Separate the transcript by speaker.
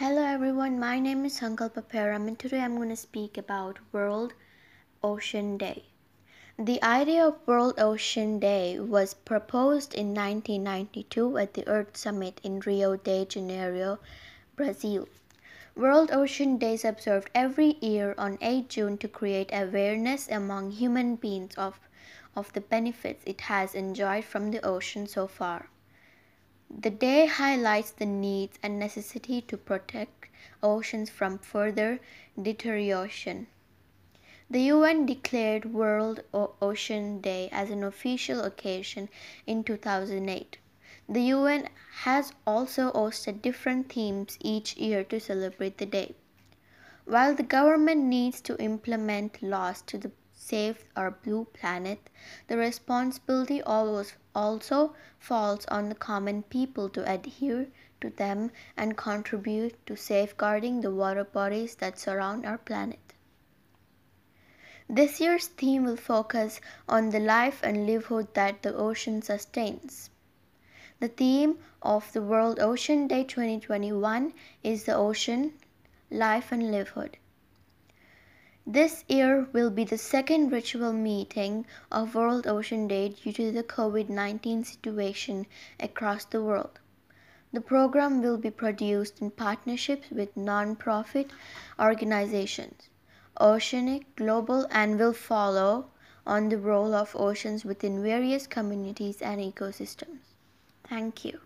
Speaker 1: Hello everyone, my name is Sankalpa Peram and today I'm going to speak about World Ocean Day. The idea of World Ocean Day was proposed in 1992 at the Earth Summit in Rio de Janeiro, Brazil. World Ocean Day is observed every year on 8 June to create awareness among human beings of, of the benefits it has enjoyed from the ocean so far. The day highlights the needs and necessity to protect oceans from further deterioration. The UN declared World Ocean Day as an official occasion in 2008. The UN has also hosted different themes each year to celebrate the day. While the government needs to implement laws to the save our blue planet, the responsibility always also falls on the common people to adhere to them and contribute to safeguarding the water bodies that surround our planet. This year's theme will focus on the life and livelihood that the ocean sustains. The theme of the World Ocean Day 2021 is the ocean, life and livelihood. This year will be the second virtual meeting of World Ocean Day due to the COVID-19 situation across the world. The program will be produced in partnerships with non-profit organizations, Oceanic Global and will follow on the role of oceans within various communities and ecosystems. Thank you.